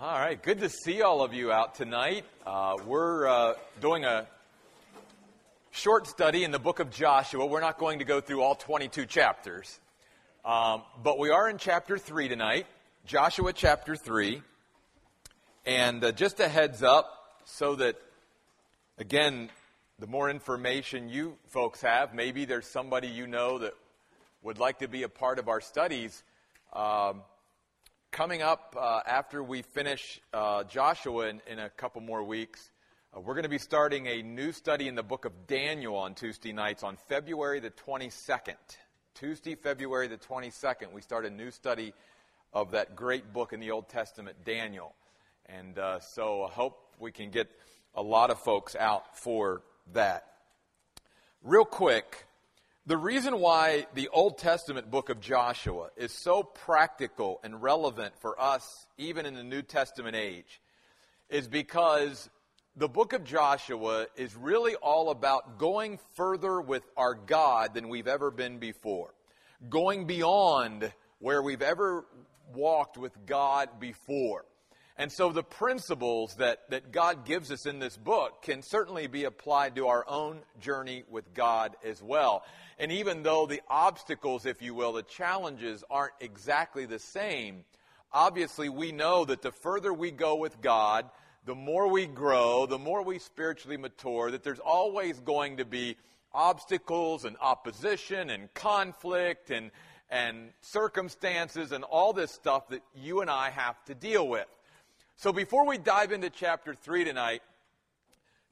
All right, good to see all of you out tonight. Uh, we're uh, doing a short study in the book of Joshua. We're not going to go through all 22 chapters, um, but we are in chapter 3 tonight, Joshua chapter 3. And uh, just a heads up so that, again, the more information you folks have, maybe there's somebody you know that would like to be a part of our studies. Um, coming up uh, after we finish uh, Joshua in, in, a couple more weeks, uh, we're going to be starting a new study in the book of Daniel on Tuesday nights on February the 22nd. Tuesday, February the 22nd, we start a new study of that great book in the Old Testament, Daniel. And uh, so I hope we can get a lot of folks out for that. Real quick, the reason why the Old Testament book of Joshua is so practical and relevant for us, even in the New Testament age, is because the book of Joshua is really all about going further with our God than we've ever been before, going beyond where we've ever walked with God before. And so the principles that, that God gives us in this book can certainly be applied to our own journey with God as well. And even though the obstacles, if you will, the challenges aren't exactly the same, obviously we know that the further we go with God, the more we grow, the more we spiritually mature, that there's always going to be obstacles and opposition and conflict and, and circumstances and all this stuff that you and I have to deal with. So before we dive into chapter 3 tonight,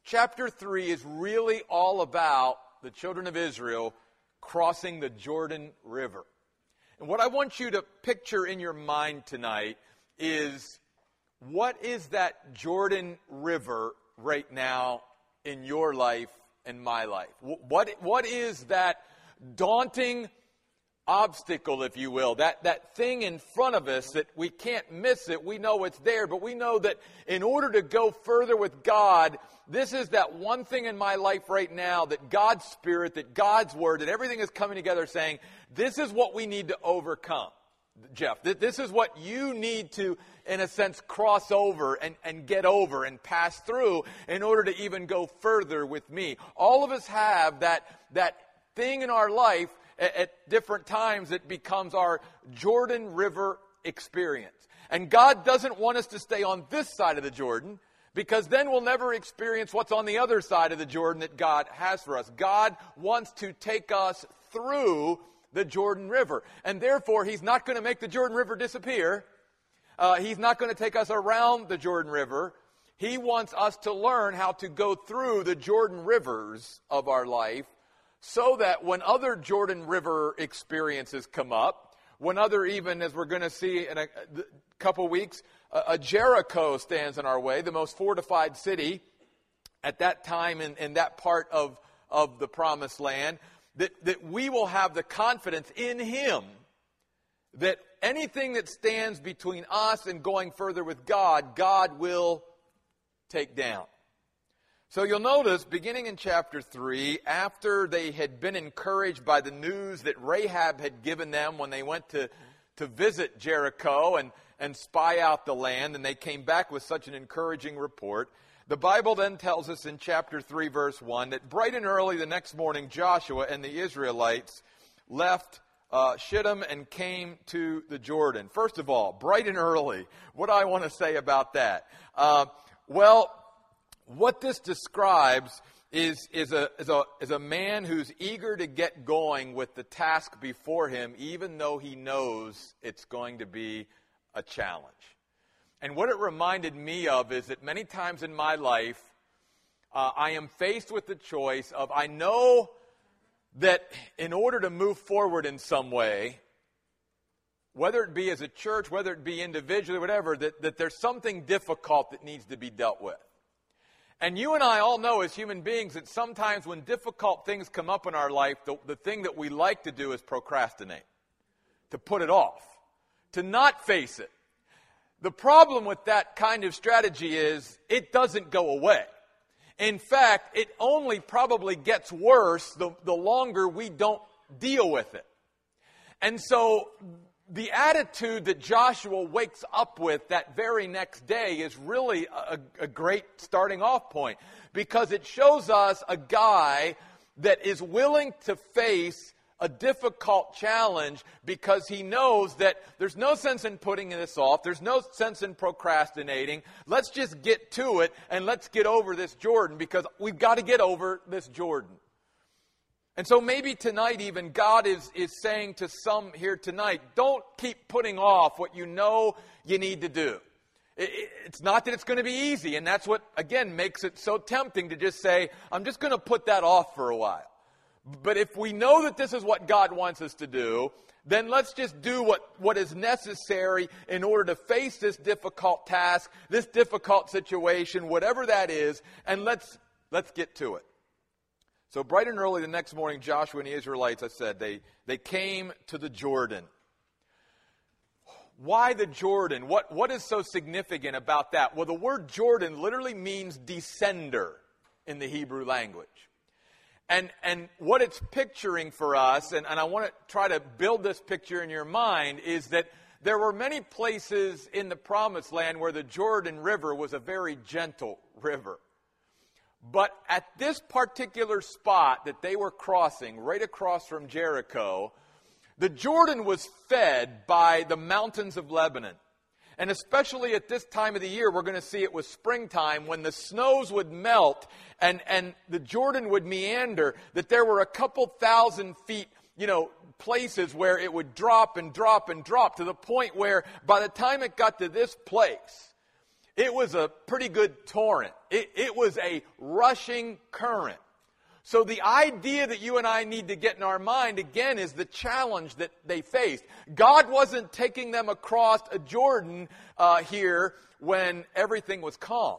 chapter 3 is really all about the children of Israel crossing the Jordan River. And what I want you to picture in your mind tonight is what is that Jordan River right now in your life and my life? What, what is that daunting obstacle, if you will, that, that thing in front of us that we can't miss it. We know it's there, but we know that in order to go further with God, this is that one thing in my life right now that God's Spirit, that God's Word, that everything is coming together saying, this is what we need to overcome. Jeff, this is what you need to, in a sense, cross over and, and get over and pass through in order to even go further with me. All of us have that, that thing in our life at, different times, it becomes our Jordan River experience. And God doesn't want us to stay on this side of the Jordan because then we'll never experience what's on the other side of the Jordan that God has for us. God wants to take us through the Jordan River. And therefore, He's not going to make the Jordan River disappear. Uh, he's not going to take us around the Jordan River. He wants us to learn how to go through the Jordan rivers of our life so that when other Jordan River experiences come up, when other, even as we're going to see in a, couple weeks, a, a, Jericho stands in our way, the most fortified city at that time in, in that part of, of the promised land, that, that we will have the confidence in Him that anything that stands between us and going further with God, God will take down. So you'll notice, beginning in chapter 3, after they had been encouraged by the news that Rahab had given them when they went to, to visit Jericho and, and spy out the land, and they came back with such an encouraging report, the Bible then tells us in chapter 3, verse 1, that bright and early the next morning, Joshua and the Israelites left uh, Shittim and came to the Jordan. First of all, bright and early. What do I want to say about that? Uh, well, what this describes is, is, a, is, a, is a man who's eager to get going with the task before him, even though he knows it's going to be a challenge. And what it reminded me of is that many times in my life, uh, I am faced with the choice of I know that in order to move forward in some way, whether it be as a church, whether it be individually, whatever, that, that there's something difficult that needs to be dealt with. And you and I all know as human beings that sometimes when difficult things come up in our life, the, the thing that we like to do is procrastinate, to put it off, to not face it. The problem with that kind of strategy is it doesn't go away. In fact, it only probably gets worse the, the longer we don't deal with it. And so the attitude that Joshua wakes up with that very next day is really a, a, great starting off point because it shows us a guy that is willing to face a difficult challenge because he knows that there's no sense in putting this off. There's no sense in procrastinating. Let's just get to it and let's get over this Jordan because we've got to get over this Jordan. And so maybe tonight, even God is, is saying to some here tonight, don't keep putting off what you know you need to do. It, it, it's not that it's going to be easy, and that's what, again, makes it so tempting to just say, I'm just going to put that off for a while. But if we know that this is what God wants us to do, then let's just do what, what is necessary in order to face this difficult task, this difficult situation, whatever that is, and let's, let's get to it. So bright and early the next morning, Joshua and the Israelites, I said, they, they came to the Jordan. Why the Jordan? What, what is so significant about that? Well, the word Jordan literally means descender in the Hebrew language. And, and what it's picturing for us, and, and I want to try to build this picture in your mind, is that there were many places in the promised land where the Jordan River was a very gentle river. But at this particular spot that they were crossing, right across from Jericho, the Jordan was fed by the mountains of Lebanon. And especially at this time of the year, we're going to see it was springtime when the snows would melt and, and the Jordan would meander, that there were a couple thousand feet, you know, places where it would drop and drop and drop to the point where by the time it got to this place, it was a pretty good torrent. It, it was a rushing current. So the idea that you and I need to get in our mind again is the challenge that they faced. God wasn't taking them across a Jordan uh, here when everything was calm.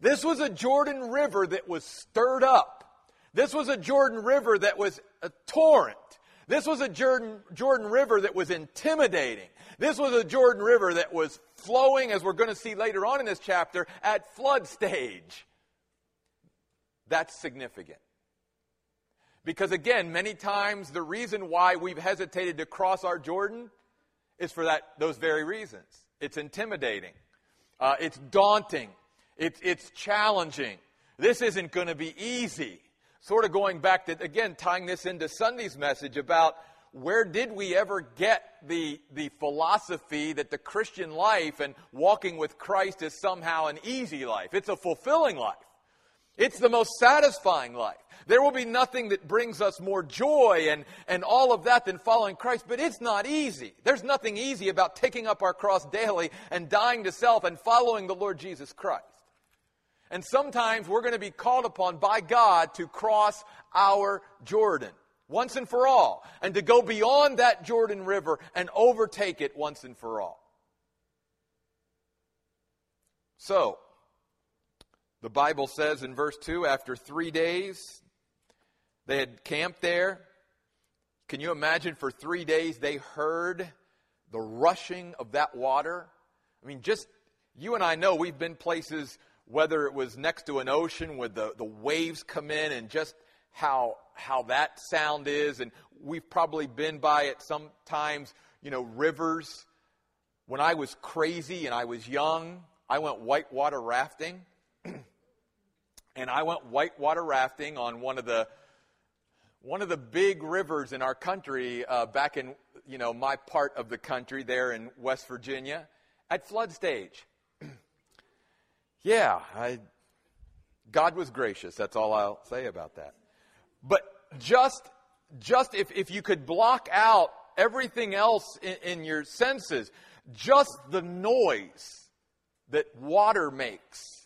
This was a Jordan River that was stirred up. This was a Jordan River that was a torrent. This was a Jordan, Jordan River that was intimidating. This was a Jordan River that was flowing, as we're going to see later on in this chapter, at flood stage. That's significant. Because again, many times the reason why we've hesitated to cross our Jordan is for that, those very reasons. It's intimidating. Uh, it's daunting. It's, it's challenging. This isn't going to be easy. Sort of going back to, again, tying this into Sunday's message about where did we ever get the, the philosophy that the Christian life and walking with Christ is somehow an easy life? It's a fulfilling life. It's the most satisfying life. There will be nothing that brings us more joy and, and all of that than following Christ, but it's not easy. There's nothing easy about taking up our cross daily and dying to self and following the Lord Jesus Christ. And sometimes we're going to be called upon by God to cross our Jordan once and for all, and to go beyond that Jordan River and overtake it once and for all. So, the Bible says in verse 2 after three days, they had camped there. Can you imagine for three days they heard the rushing of that water? I mean, just you and I know we've been places, whether it was next to an ocean where the, the waves come in and just how, how that sound is. And we've probably been by it sometimes, you know, rivers. When I was crazy and I was young, I went whitewater rafting. and I went whitewater rafting on one of the one of the big rivers in our country uh, back in you know my part of the country there in West Virginia at flood stage. Yeah, I, God was gracious. That's all I'll say about that. But just just if, if you could block out everything else in, in your senses, just the noise that water makes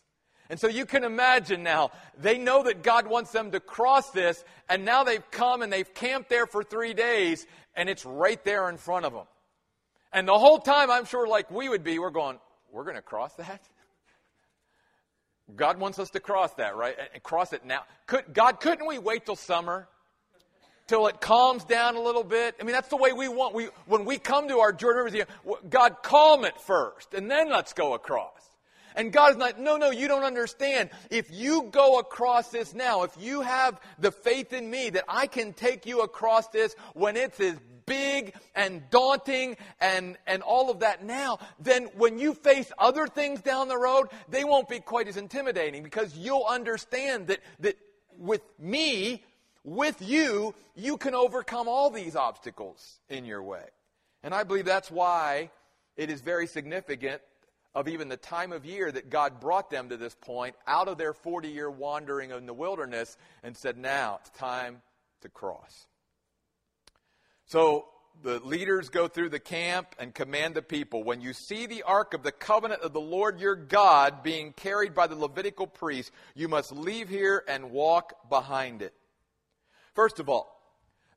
and so you can imagine now, they know that God wants them to cross this, and now they've come and they've camped there for three days, and it's right there in front of them. And the whole time, I'm sure, like we would be, we're going, we're going to cross that? God wants us to cross that, right? And cross it now. Could, God, couldn't we wait till summer? Till it calms down a little bit? I mean, that's the way we want. We, when we come to our Jordan River, God, calm it first, and then let's go across. And God is like, no, no, you don't understand. If you go across this now, if you have the faith in me that I can take you across this when it's as big and daunting and, and all of that now, then when you face other things down the road, they won't be quite as intimidating because you'll understand that, that with me, with you, you can overcome all these obstacles in your way. And I believe that's why it is very significant of even the time of year that God brought them to this point out of their 40 year wandering in the wilderness and said, now it's time to cross. So the leaders go through the camp and command the people when you see the ark of the covenant of the Lord your God being carried by the Levitical priest, you must leave here and walk behind it. First of all,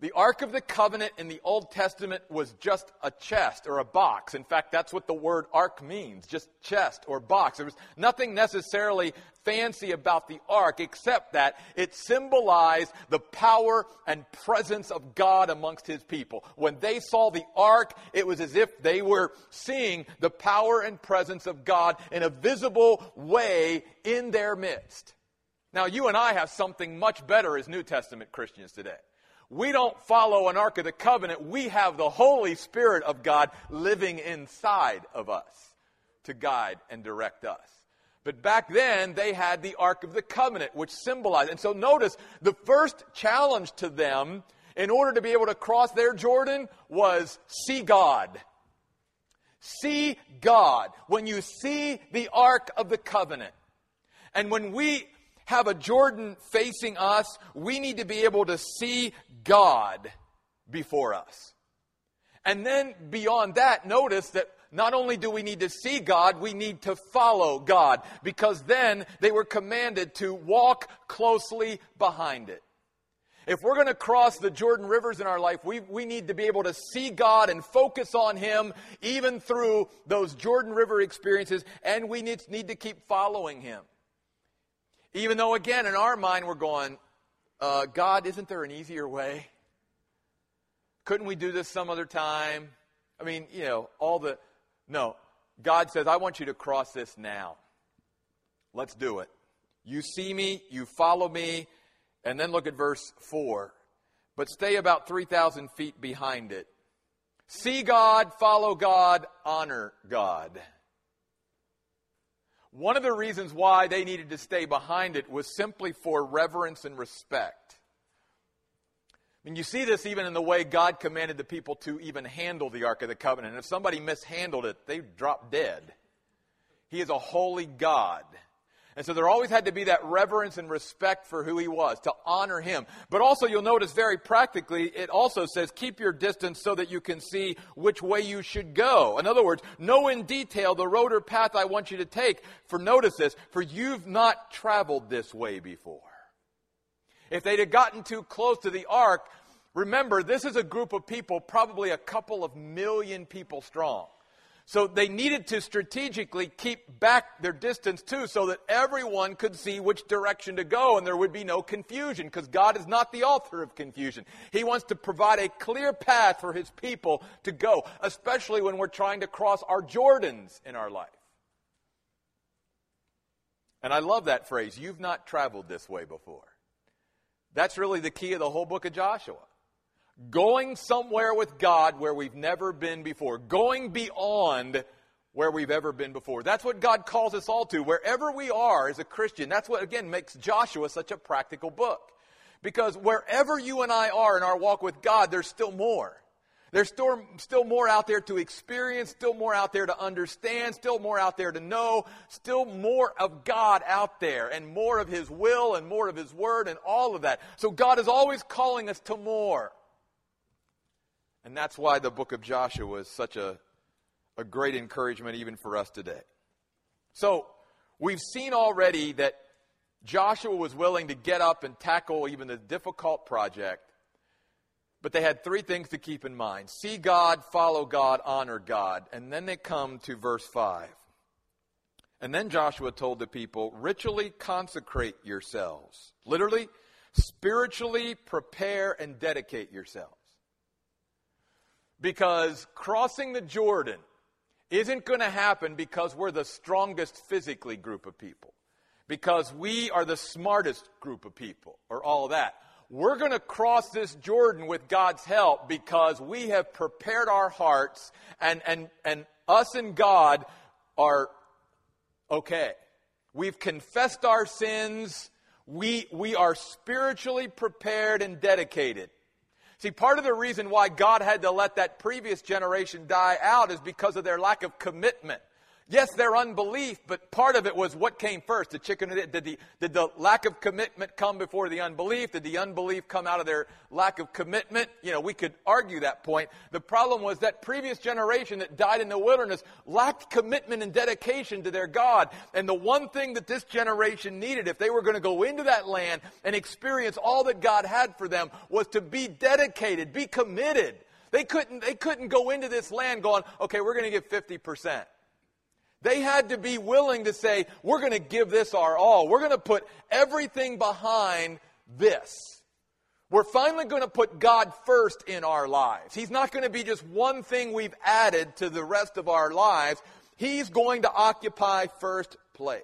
the Ark of the Covenant in the Old Testament was just a chest or a box. In fact, that's what the word ark means, just chest or box. There was nothing necessarily fancy about the ark except that it symbolized the power and presence of God amongst his people. When they saw the ark, it was as if they were seeing the power and presence of God in a visible way in their midst. Now, you and I have something much better as New Testament Christians today. We don't follow an Ark of the Covenant. We have the Holy Spirit of God living inside of us to guide and direct us. But back then, they had the Ark of the Covenant, which symbolized. And so notice the first challenge to them in order to be able to cross their Jordan was see God. See God. When you see the Ark of the Covenant. And when we have a Jordan facing us, we need to be able to see God before us. And then beyond that, notice that not only do we need to see God, we need to follow God because then they were commanded to walk closely behind it. If we're going to cross the Jordan rivers in our life, we, we need to be able to see God and focus on Him even through those Jordan River experiences, and we need, need to keep following Him. Even though, again, in our mind, we're going, uh, God, isn't there an easier way? Couldn't we do this some other time? I mean, you know, all the. No. God says, I want you to cross this now. Let's do it. You see me, you follow me, and then look at verse 4. But stay about 3,000 feet behind it. See God, follow God, honor God. One of the reasons why they needed to stay behind it was simply for reverence and respect. I mean, you see this even in the way God commanded the people to even handle the Ark of the Covenant. And if somebody mishandled it, they'd drop dead. He is a holy God. And so there always had to be that reverence and respect for who he was, to honor him. But also, you'll notice very practically, it also says, keep your distance so that you can see which way you should go. In other words, know in detail the road or path I want you to take. For notice this, for you've not traveled this way before. If they'd have gotten too close to the ark, remember, this is a group of people, probably a couple of million people strong. So they needed to strategically keep back their distance too so that everyone could see which direction to go and there would be no confusion because God is not the author of confusion. He wants to provide a clear path for his people to go, especially when we're trying to cross our Jordans in our life. And I love that phrase, you've not traveled this way before. That's really the key of the whole book of Joshua. Going somewhere with God where we've never been before. Going beyond where we've ever been before. That's what God calls us all to. Wherever we are as a Christian, that's what, again, makes Joshua such a practical book. Because wherever you and I are in our walk with God, there's still more. There's still, still more out there to experience, still more out there to understand, still more out there to know, still more of God out there, and more of His will, and more of His Word, and all of that. So God is always calling us to more. And that's why the book of Joshua is such a, a great encouragement even for us today. So, we've seen already that Joshua was willing to get up and tackle even the difficult project, but they had three things to keep in mind see God, follow God, honor God. And then they come to verse 5. And then Joshua told the people, ritually consecrate yourselves. Literally, spiritually prepare and dedicate yourselves because crossing the Jordan isn't going to happen because we're the strongest physically group of people, because we are the smartest group of people, or all that. we're going to cross this Jordan with God's help because we have prepared our hearts and, and, and us and God are okay. We've confessed our sins. We, we are spiritually prepared and dedicated. See, part of the reason why God had to let that previous generation die out is because of their lack of commitment. Yes, their unbelief, but part of it was what came first? The chicken did the, did the lack of commitment come before the unbelief? Did the unbelief come out of their lack of commitment? You know, we could argue that point. The problem was that previous generation that died in the wilderness lacked commitment and dedication to their God. And the one thing that this generation needed, if they were going to go into that land and experience all that God had for them, was to be dedicated, be committed. They couldn't, they couldn't go into this land going, okay, we're going to give 50%. They had to be willing to say, we're going to give this our all. We're going to put everything behind this. We're finally going to put God first in our lives. He's not going to be just one thing we've added to the rest of our lives. He's going to occupy first place.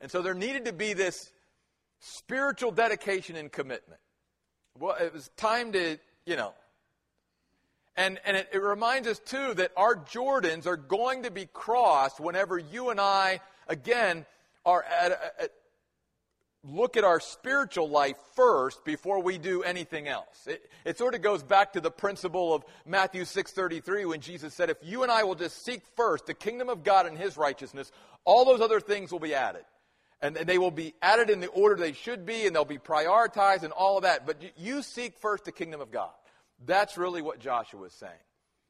And so there needed to be this spiritual dedication and commitment. Well, it was time to, you know, and, and it, it reminds us, too, that our Jordans are going to be crossed whenever you and I, again, are at, at, look at our spiritual life first before we do anything else. It, it, sort of goes back to the principle of Matthew 6:33 when Jesus said if you and I will just seek first the kingdom of God and his righteousness all those other things will be added. And they will be added in the order they should be and they'll be prioritized and all of that but you seek first the kingdom of God. That's really what Joshua is saying.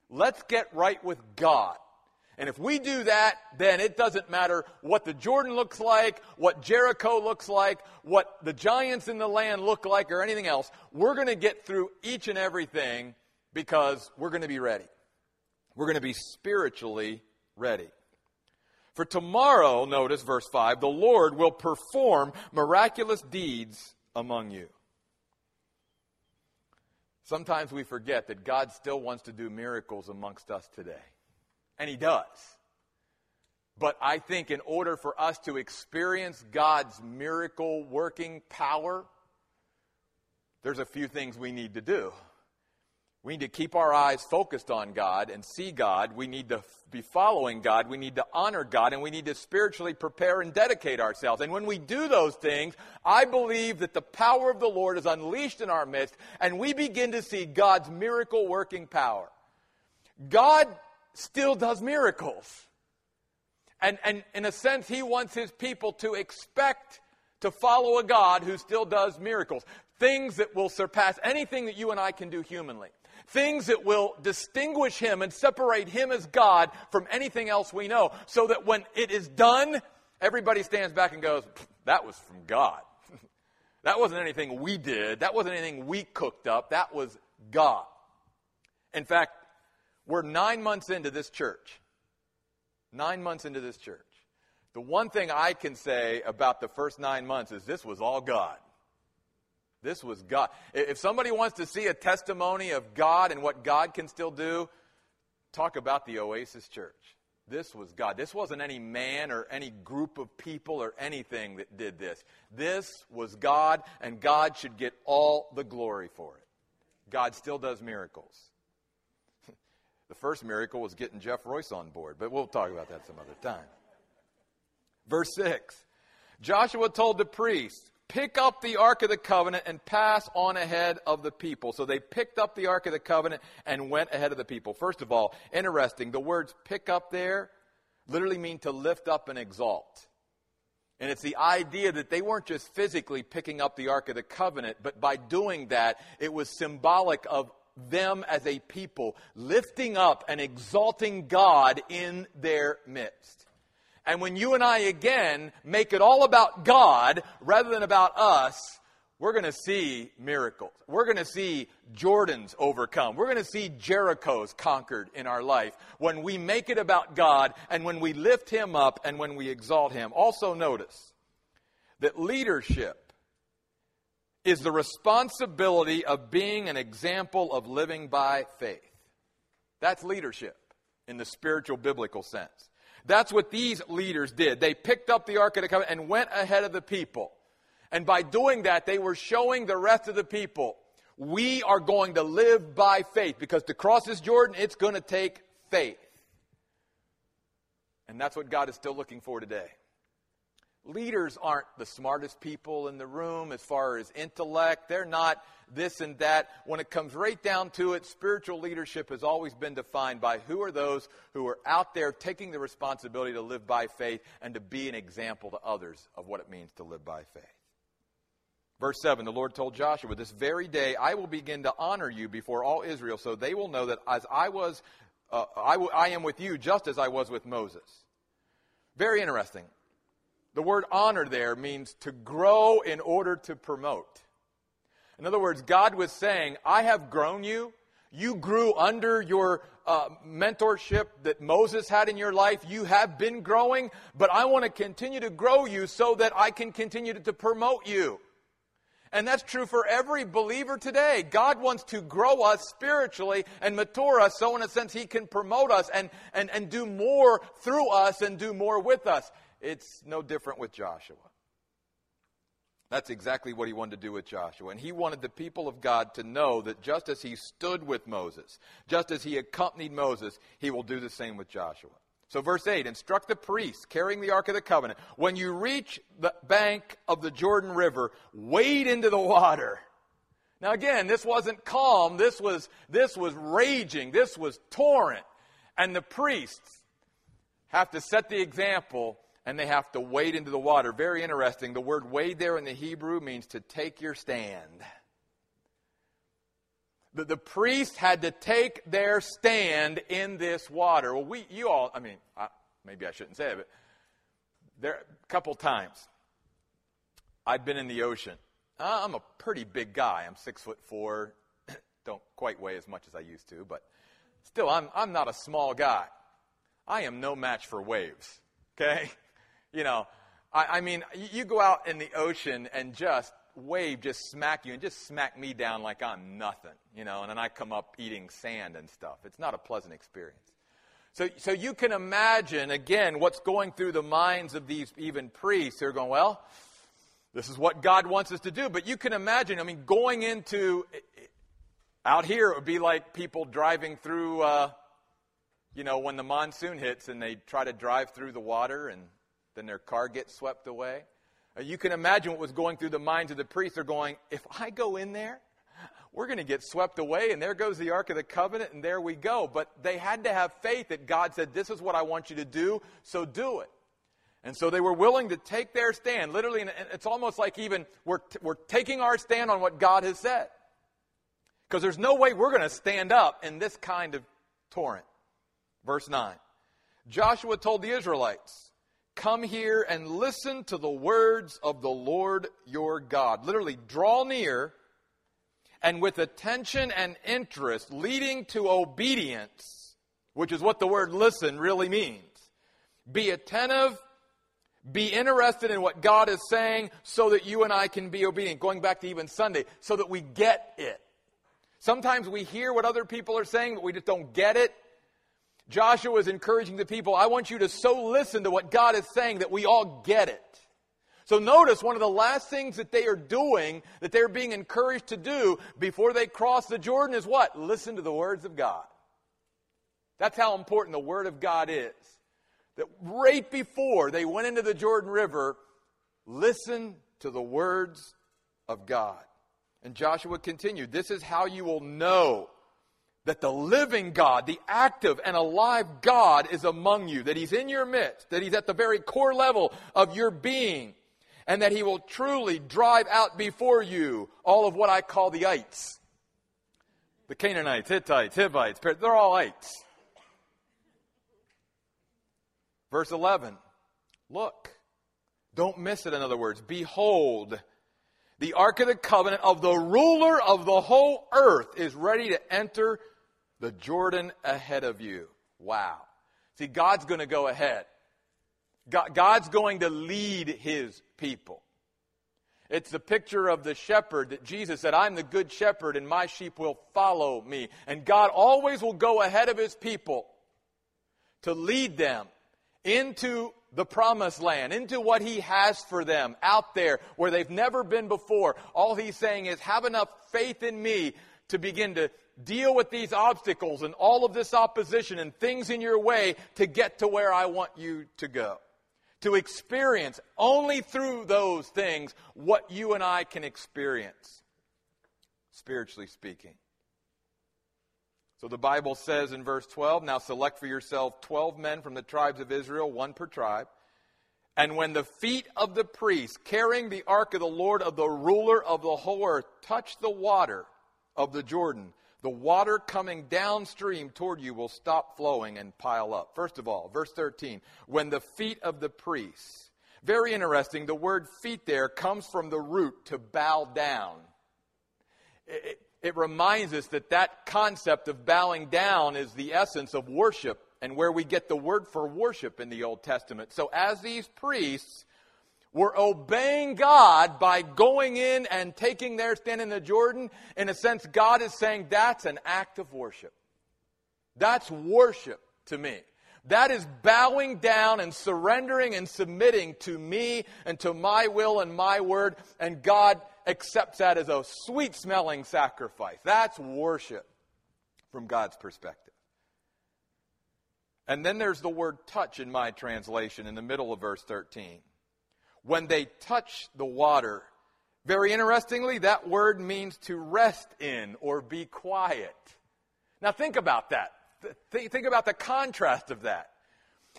Let's get right with God. And if we do that, then it doesn't matter what the Jordan looks like, what Jericho looks like, what the giants in the land look like, or anything else. We're going to get through each and everything because we're going to be ready. We're going to be spiritually ready. For tomorrow, notice verse 5, the Lord will perform miraculous deeds among you. Sometimes we forget that God still wants to do miracles amongst us today. And He does. But I think in order for us to experience God's miracle working power, there's a few things we need to do. We need to keep our eyes focused on God and see God. We need to be following God. We need to honor God. And we need to spiritually prepare and dedicate ourselves. And when we do those things, I believe that the power of the Lord is unleashed in our midst and we begin to see God's miracle working power. God still does miracles. And, and in a sense, He wants His people to expect to follow a God who still does miracles. Things that will surpass anything that you and I can do humanly things that will distinguish him and separate him as God from anything else we know, so that when it is done, everybody stands back and goes, That was from God. that wasn't anything we did. That wasn't anything we cooked up. That was God. In fact, we're nine months into this church. Nine months into this church. The one thing I can say about the first nine months is this was all God. This was God. If somebody wants to see a testimony of God and what God can still do, talk about the Oasis Church. This was God. This wasn't any man or any group of people or anything that did this. This was God, and God should get all the glory for it. God still does miracles. the first miracle was getting Jeff Royce on board, but we'll talk about that some other time. Verse 6 Joshua told the priests, pick up the Ark of the Covenant and pass on ahead of the people. So they picked up the Ark of the Covenant and went ahead of the people. First of all, interesting, the words pick up there literally mean to lift up and exalt. And it's the idea that they weren't just physically picking up the Ark of the Covenant, but by doing that, it was symbolic of them as a people lifting up and exalting God in their midst. And when you and I again make it all about God rather than about us, we're going to see miracles. We're going to see Jordans overcome. We're going to see Jerichos conquered in our life when we make it about God and when we lift Him up and when we exalt Him. Also, notice that leadership is the responsibility of being an example of living by faith. That's leadership in the spiritual biblical sense. That's what these leaders did. They picked up the Ark of the Covenant and went ahead of the people. And by doing that, they were showing the rest of the people, we are going to live by faith because to cross this Jordan, it's going to take faith. And that's what God is still looking for today. Leaders aren't the smartest people in the room as far as intellect. They're not this and that. When it comes right down to it, spiritual leadership has always been defined by who are those who are out there taking the responsibility to live by faith and to be an example to others of what it means to live by faith. Verse 7 The Lord told Joshua, This very day I will begin to honor you before all Israel, so they will know that as I was, uh, I, w- I am with you just as I was with Moses. Very interesting. The word honor there means to grow in order to promote. In other words, God was saying, I have grown you. You grew under your uh, mentorship that Moses had in your life. You have been growing, but I want to continue to grow you so that I can continue to, to promote you. And that's true for every believer today. God wants to grow us spiritually and mature us so, in a sense, He can promote us and, and, and do more through us and do more with us. It's no different with Joshua. That's exactly what he wanted to do with Joshua. And he wanted the people of God to know that just as he stood with Moses, just as he accompanied Moses, he will do the same with Joshua. So, verse 8 instruct the priests carrying the Ark of the Covenant when you reach the bank of the Jordan River, wade into the water. Now, again, this wasn't calm. This was, this was raging. This was torrent. And the priests have to set the example and they have to wade into the water. Very interesting. The word wade there in the Hebrew means to take your stand. The, the priest had to take their stand in this water. Well, we, you all, I mean, I, maybe I shouldn't say it, but there, a couple times, I've been in the ocean. I'm a pretty big guy. I'm six foot four. Don't quite weigh as much as I used to, but still, I'm, I'm not a small guy. I am no match for waves. Okay? You know, I, I mean, you go out in the ocean and just wave just smack you and just smack me down like I'm nothing, you know, and then I come up eating sand and stuff. It's not a pleasant experience. So, so you can imagine, again, what's going through the minds of these even priests. They're going, well, this is what God wants us to do. But you can imagine, I mean, going into, out here, it would be like people driving through, uh, you know, when the monsoon hits and they try to drive through the water and then their car gets swept away. Uh, you can imagine what was going through the minds of the priests. They're going, if I go in there, we're going to get swept away, and there goes the Ark of the Covenant, and there we go. But they had to have faith that God said, This is what I want you to do, so do it. And so they were willing to take their stand. Literally, it's almost like even we're, t- we're taking our stand on what God has said. Because there's no way we're going to stand up in this kind of torrent. Verse 9 Joshua told the Israelites, Come here and listen to the words of the Lord your God. Literally, draw near and with attention and interest, leading to obedience, which is what the word listen really means. Be attentive, be interested in what God is saying so that you and I can be obedient. Going back to even Sunday, so that we get it. Sometimes we hear what other people are saying, but we just don't get it. Joshua is encouraging the people, I want you to so listen to what God is saying that we all get it. So notice one of the last things that they are doing, that they're being encouraged to do before they cross the Jordan is what? Listen to the words of God. That's how important the Word of God is. That right before they went into the Jordan River, listen to the words of God. And Joshua continued, This is how you will know that the living God, the active and alive God is among you, that He's in your midst, that He's at the very core level of your being, and that He will truly drive out before you all of what I call the ites. The Canaanites, Hittites, Hivites, they're all ites. Verse 11, look. Don't miss it, in other words. Behold, the Ark of the Covenant of the ruler of the whole earth is ready to enter the Jordan ahead of you. Wow. See, God's going to go ahead. God's going to lead his people. It's the picture of the shepherd that Jesus said, I'm the good shepherd and my sheep will follow me. And God always will go ahead of his people to lead them into the promised land, into what he has for them out there where they've never been before. All he's saying is have enough faith in me to begin to deal with these obstacles and all of this opposition and things in your way to get to where I want you to go. To experience only through those things what you and I can experience, spiritually speaking. So the Bible says in verse 12, Now select for yourself 12 men from the tribes of Israel, one per tribe. And when the feet of the priest carrying the ark of the Lord of the ruler of the whole earth touch the water of the Jordan, the water coming downstream toward you will stop flowing and pile up. First of all, verse 13, when the feet of the priests. Very interesting, the word feet there comes from the root to bow down. It, it reminds us that that concept of bowing down is the essence of worship and where we get the word for worship in the Old Testament. So as these priests were obeying God by going in and taking their stand in the Jordan, in a sense, God is saying that's an act of worship. That's worship to me. That is bowing down and surrendering and submitting to me and to my will and my word, and God accepts that as a sweet smelling sacrifice. That's worship from God's perspective. And then there's the word touch in my translation in the middle of verse 13. When they touch the water, very interestingly, that word means to rest in or be quiet. Now think about that. think about the contrast of that.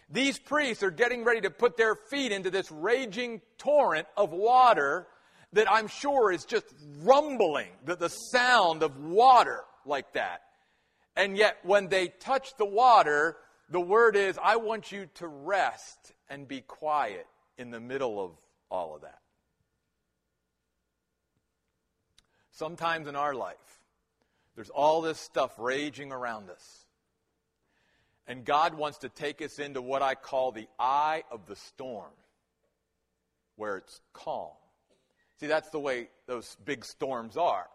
These priests are getting ready to put their feet into this raging torrent of water that I'm sure is just rumbling, the, the sound of water like that. And yet, when they touch the water, the word is, I want you to rest and be quiet in the middle of all of that. Sometimes in our life, there's all this stuff raging around us. And God wants to take us into what I call the eye of the storm, where it's calm. See, that's the way those big storms are.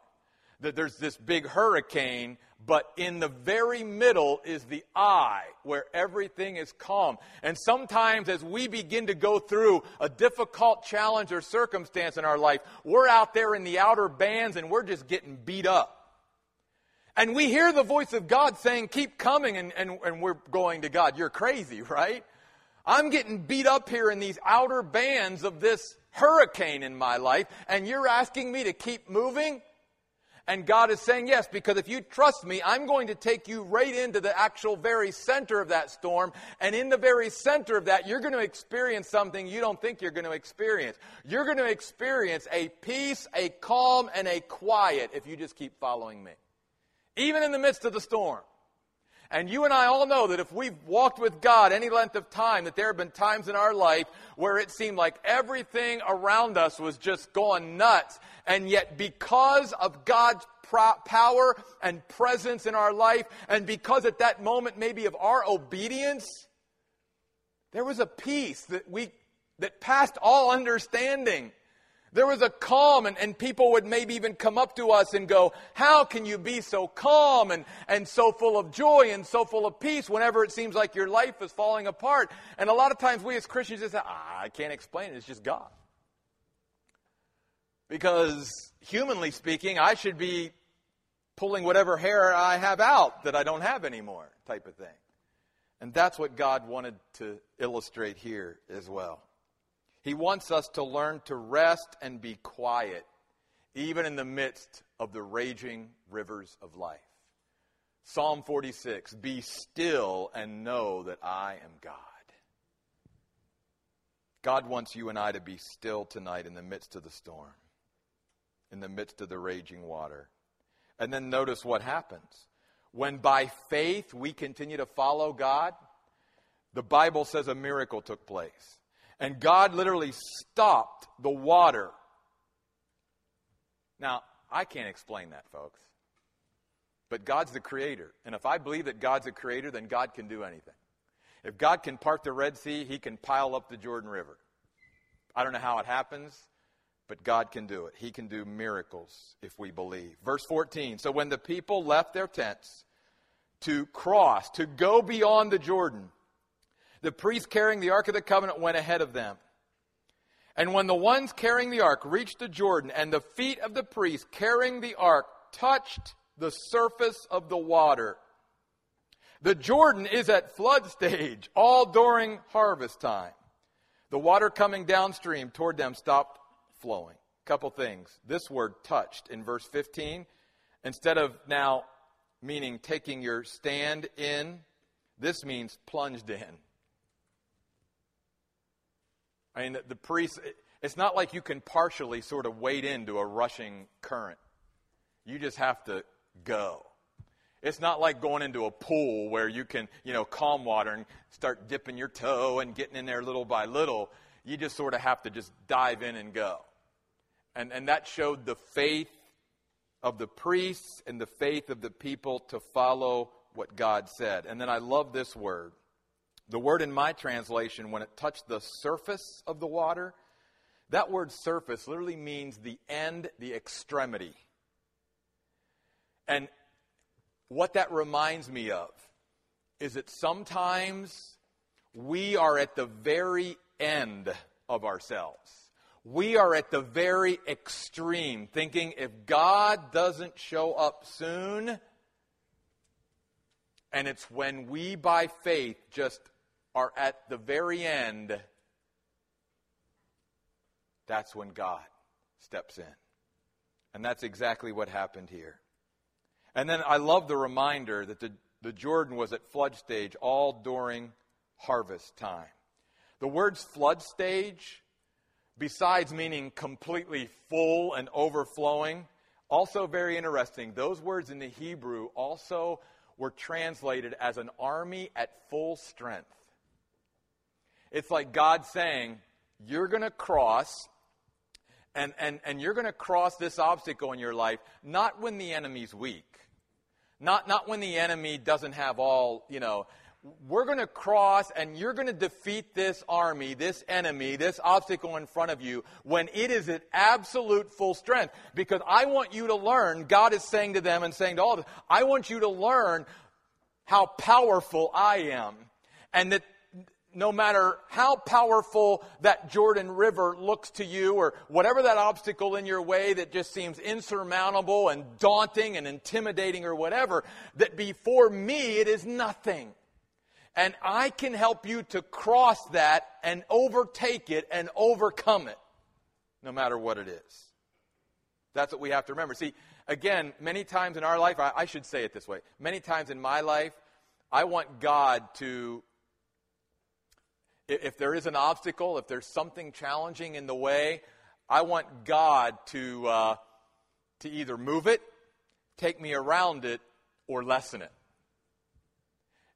That there's this big hurricane, but in the very middle is the eye where everything is calm. And sometimes as we begin to go through a difficult challenge or circumstance in our life, we're out there in the outer bands and we're just getting beat up. And we hear the voice of God saying, keep coming, and, and, and we're going to God. You're crazy, right? I'm getting beat up here in these outer bands of this hurricane in my life, and you're asking me to keep moving? And God is saying, yes, because if you trust me, I'm going to take you right into the actual very center of that storm. And in the very center of that, you're going to experience something you don't think you're going to experience. You're going to experience a peace, a calm, and a quiet if you just keep following me. Even in the midst of the storm. And you and I all know that if we've walked with God any length of time, that there have been times in our life where it seemed like everything around us was just going nuts. And yet, because of God's power and presence in our life, and because at that moment maybe of our obedience, there was a peace that we that passed all understanding. There was a calm, and, and people would maybe even come up to us and go, How can you be so calm and, and so full of joy and so full of peace whenever it seems like your life is falling apart? And a lot of times we as Christians just say, ah, I can't explain it, it's just God. Because humanly speaking, I should be pulling whatever hair I have out that I don't have anymore, type of thing. And that's what God wanted to illustrate here as well. He wants us to learn to rest and be quiet, even in the midst of the raging rivers of life. Psalm 46 Be still and know that I am God. God wants you and I to be still tonight in the midst of the storm, in the midst of the raging water. And then notice what happens. When by faith we continue to follow God, the Bible says a miracle took place. And God literally stopped the water. Now, I can't explain that, folks. But God's the creator. And if I believe that God's a creator, then God can do anything. If God can part the Red Sea, he can pile up the Jordan River. I don't know how it happens, but God can do it. He can do miracles if we believe. Verse 14 So when the people left their tents to cross, to go beyond the Jordan, The priest carrying the Ark of the Covenant went ahead of them. And when the ones carrying the ark reached the Jordan, and the feet of the priest carrying the ark touched the surface of the water, the Jordan is at flood stage, all during harvest time. The water coming downstream toward them stopped flowing. Couple things. This word touched in verse 15, instead of now meaning taking your stand in, this means plunged in. I mean, the priest, it's not like you can partially sort of wade into a rushing current. You just have to go. It's not like going into a pool where you can, you know, calm water and start dipping your toe and getting in there little by little. You just sort of have to just dive in and go. And, and that showed the faith of the priests and the faith of the people to follow what God said. And then I love this word. The word in my translation, when it touched the surface of the water, that word surface literally means the end, the extremity. And what that reminds me of is that sometimes we are at the very end of ourselves. We are at the very extreme, thinking if God doesn't show up soon, and it's when we by faith just are at the very end, that's when God steps in. And that's exactly what happened here. And then I love the reminder that the, the Jordan was at flood stage all during harvest time. The words flood stage, besides meaning completely full and overflowing, also very interesting. Those words in the Hebrew also were translated as an army at full strength. It's like God saying, You're going to cross, and, and, and you're going to cross this obstacle in your life, not when the enemy's weak not, not when the enemy doesn't have all, you know, we're going to cross and you're going to defeat this army, this enemy, this obstacle in front of you when it is at absolute full strength. Because I want you to learn, God is saying to them and saying to all of us, I want you to learn how powerful I am. And that no matter how powerful that Jordan River looks to you, or whatever that obstacle in your way that just seems insurmountable and daunting and intimidating, or whatever, that before me it is nothing. And I can help you to cross that and overtake it and overcome it, no matter what it is. That's what we have to remember. See, again, many times in our life, I, I should say it this way many times in my life, I want God to if there is an obstacle, if there's something challenging in the way, I want God to, uh, to either move it, take me around it, or lessen it.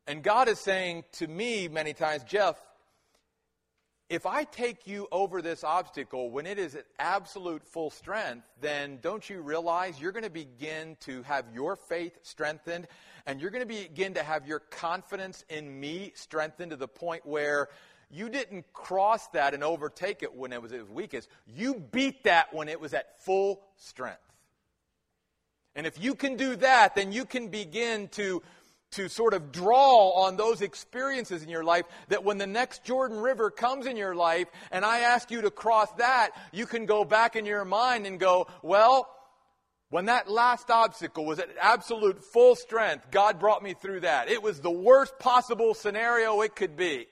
And God is saying to me many times, Jeff, if I take you over this obstacle when it is at absolute full strength, then don't you realize you're going to begin to have your faith strengthened and you're going to begin to have your confidence in me strengthened to the point where you didn't cross that and overtake it when it was at its weakest. You beat that when it was at full strength. And if you can do that, then you can begin to, to sort of draw on those experiences in your life that when the next Jordan River comes in your life and I ask you to cross that, you can go back in your mind and go, well, when that last obstacle was at absolute full strength, God brought me through that. It was the worst possible scenario it could be.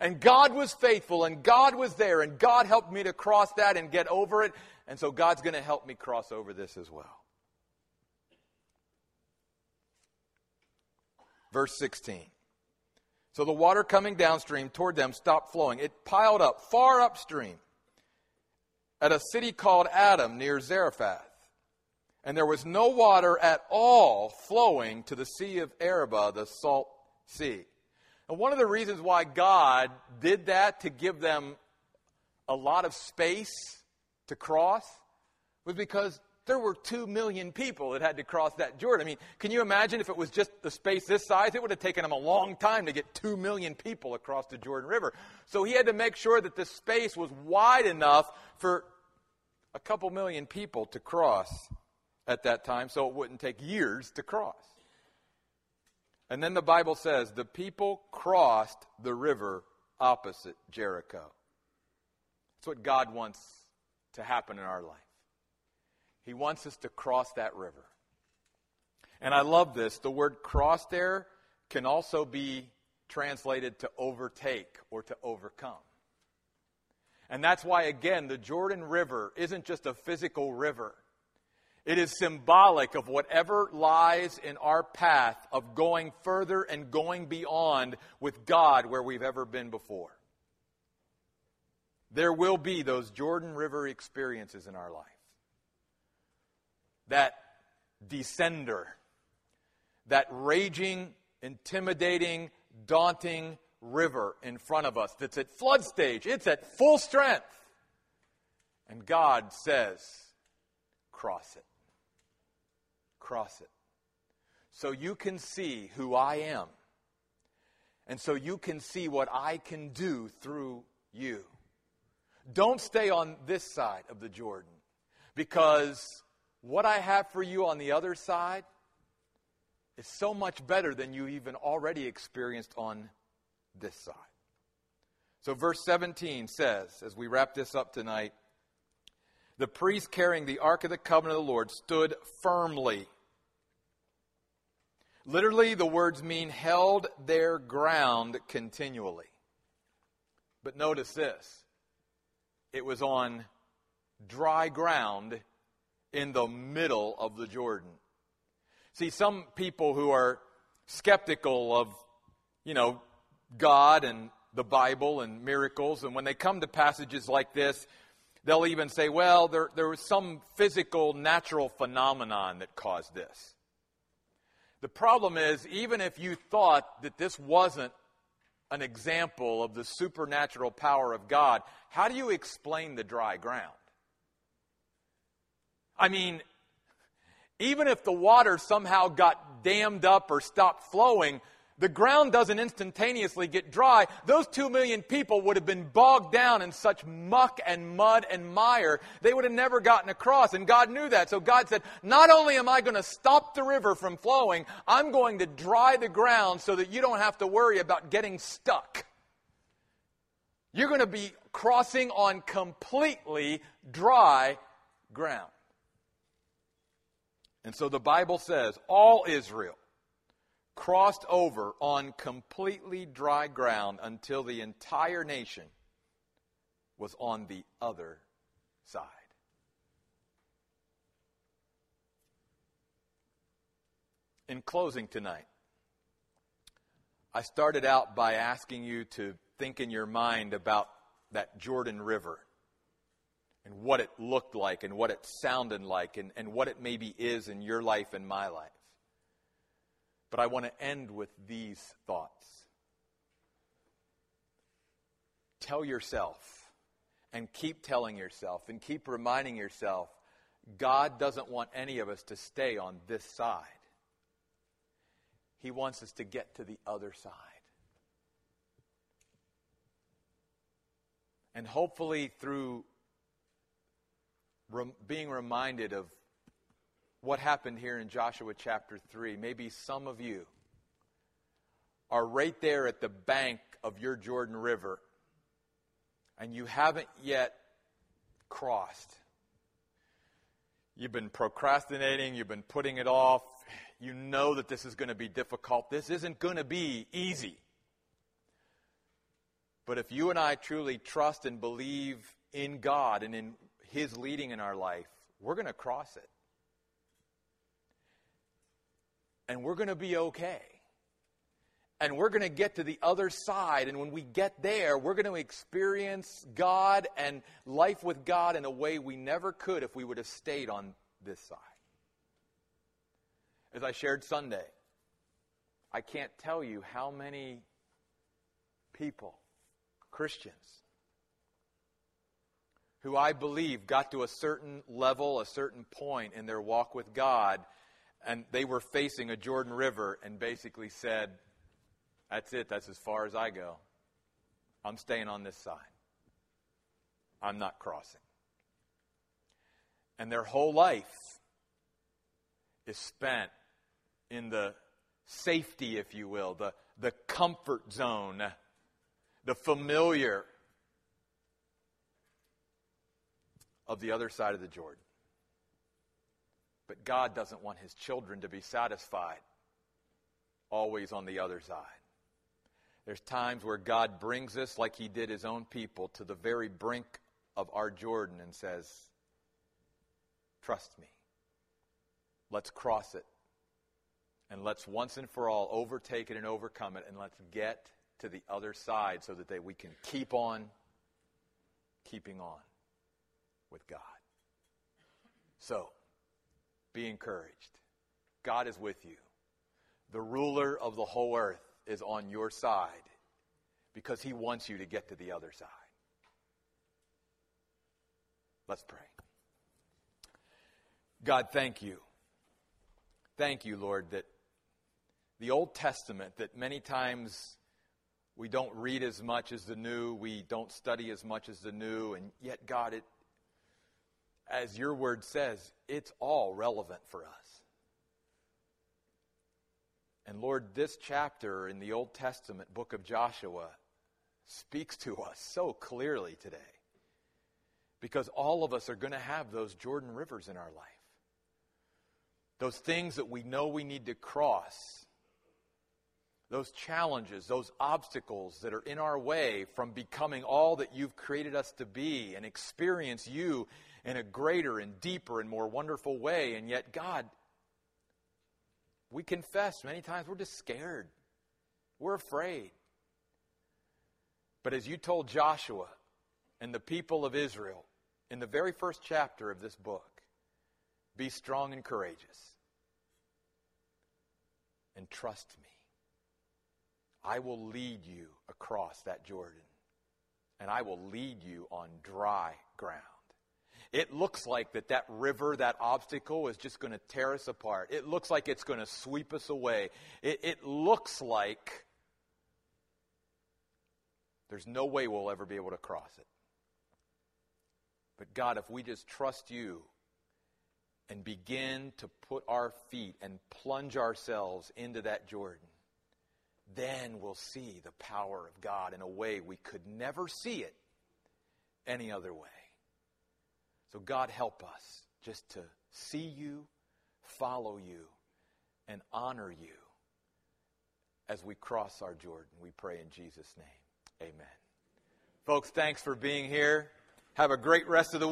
And God was faithful and God was there and God helped me to cross that and get over it. And so God's going to help me cross over this as well. Verse 16. So the water coming downstream toward them stopped flowing. It piled up far upstream at a city called Adam near Zarethan. And there was no water at all flowing to the sea of Arabah, the salt sea. And one of the reasons why God did that to give them a lot of space to cross was because there were two million people that had to cross that Jordan. I mean, can you imagine if it was just the space this size? It would have taken them a long time to get two million people across the Jordan River. So he had to make sure that the space was wide enough for a couple million people to cross at that time so it wouldn't take years to cross. And then the Bible says the people crossed the river opposite Jericho. That's what God wants to happen in our life. He wants us to cross that river. And I love this. The word cross there can also be translated to overtake or to overcome. And that's why, again, the Jordan River isn't just a physical river. It is symbolic of whatever lies in our path of going further and going beyond with God where we've ever been before. There will be those Jordan River experiences in our life. That descender, that raging, intimidating, daunting river in front of us that's at flood stage, it's at full strength. And God says, cross it. Cross it. So you can see who I am. And so you can see what I can do through you. Don't stay on this side of the Jordan because what I have for you on the other side is so much better than you even already experienced on this side. So, verse 17 says, as we wrap this up tonight, the priest carrying the Ark of the Covenant of the Lord stood firmly. Literally, the words mean held their ground continually. But notice this it was on dry ground in the middle of the Jordan. See, some people who are skeptical of, you know, God and the Bible and miracles, and when they come to passages like this, they'll even say, well, there, there was some physical, natural phenomenon that caused this. The problem is, even if you thought that this wasn't an example of the supernatural power of God, how do you explain the dry ground? I mean, even if the water somehow got dammed up or stopped flowing, the ground doesn't instantaneously get dry. Those two million people would have been bogged down in such muck and mud and mire, they would have never gotten across. And God knew that. So God said, Not only am I going to stop the river from flowing, I'm going to dry the ground so that you don't have to worry about getting stuck. You're going to be crossing on completely dry ground. And so the Bible says all Israel crossed over on completely dry ground until the entire nation was on the other side. In closing tonight, I started out by asking you to think in your mind about that Jordan River and what it looked like and what it sounded like and, and what it maybe is in your life and my life. But I want to end with these thoughts. Tell yourself and keep telling yourself and keep reminding yourself God doesn't want any of us to stay on this side. He wants us to get to the other side. And hopefully, through rem- being reminded of what happened here in Joshua chapter 3. Maybe some of you are right there at the bank of your Jordan River and you haven't yet crossed. You've been procrastinating, you've been putting it off. You know that this is going to be difficult. This isn't going to be easy. But if you and I truly trust and believe in God and in his leading in our life, we're going to cross it. And we're going to be okay. And we're going to get to the other side. And when we get there, we're going to experience God and life with God in a way we never could if we would have stayed on this side. As I shared Sunday, I can't tell you how many people, Christians, who I believe got to a certain level, a certain point in their walk with God, and they were facing a Jordan River and basically said, That's it, that's as far as I go. I'm staying on this side. I'm not crossing. And their whole life is spent in the safety, if you will, the, the comfort zone, the familiar of the other side of the Jordan. But God doesn't want his children to be satisfied always on the other side. There's times where God brings us, like he did his own people, to the very brink of our Jordan and says, Trust me. Let's cross it. And let's once and for all overtake it and overcome it. And let's get to the other side so that they, we can keep on keeping on with God. So, be encouraged. God is with you. The ruler of the whole earth is on your side because he wants you to get to the other side. Let's pray. God, thank you. Thank you, Lord, that the Old Testament, that many times we don't read as much as the New, we don't study as much as the New, and yet, God, it, as your word says, it's all relevant for us. And Lord, this chapter in the Old Testament book of Joshua speaks to us so clearly today. Because all of us are going to have those Jordan rivers in our life. Those things that we know we need to cross. Those challenges, those obstacles that are in our way from becoming all that you've created us to be and experience you in a greater and deeper and more wonderful way. And yet, God, we confess many times we're just scared. We're afraid. But as you told Joshua and the people of Israel in the very first chapter of this book, be strong and courageous and trust me. I will lead you across that Jordan, and I will lead you on dry ground. It looks like that that river, that obstacle is just going to tear us apart. It looks like it's going to sweep us away. It, it looks like there's no way we'll ever be able to cross it. But God, if we just trust you and begin to put our feet and plunge ourselves into that Jordan, then we'll see the power of God in a way we could never see it any other way. So, God, help us just to see you, follow you, and honor you as we cross our Jordan. We pray in Jesus' name. Amen. Folks, thanks for being here. Have a great rest of the week.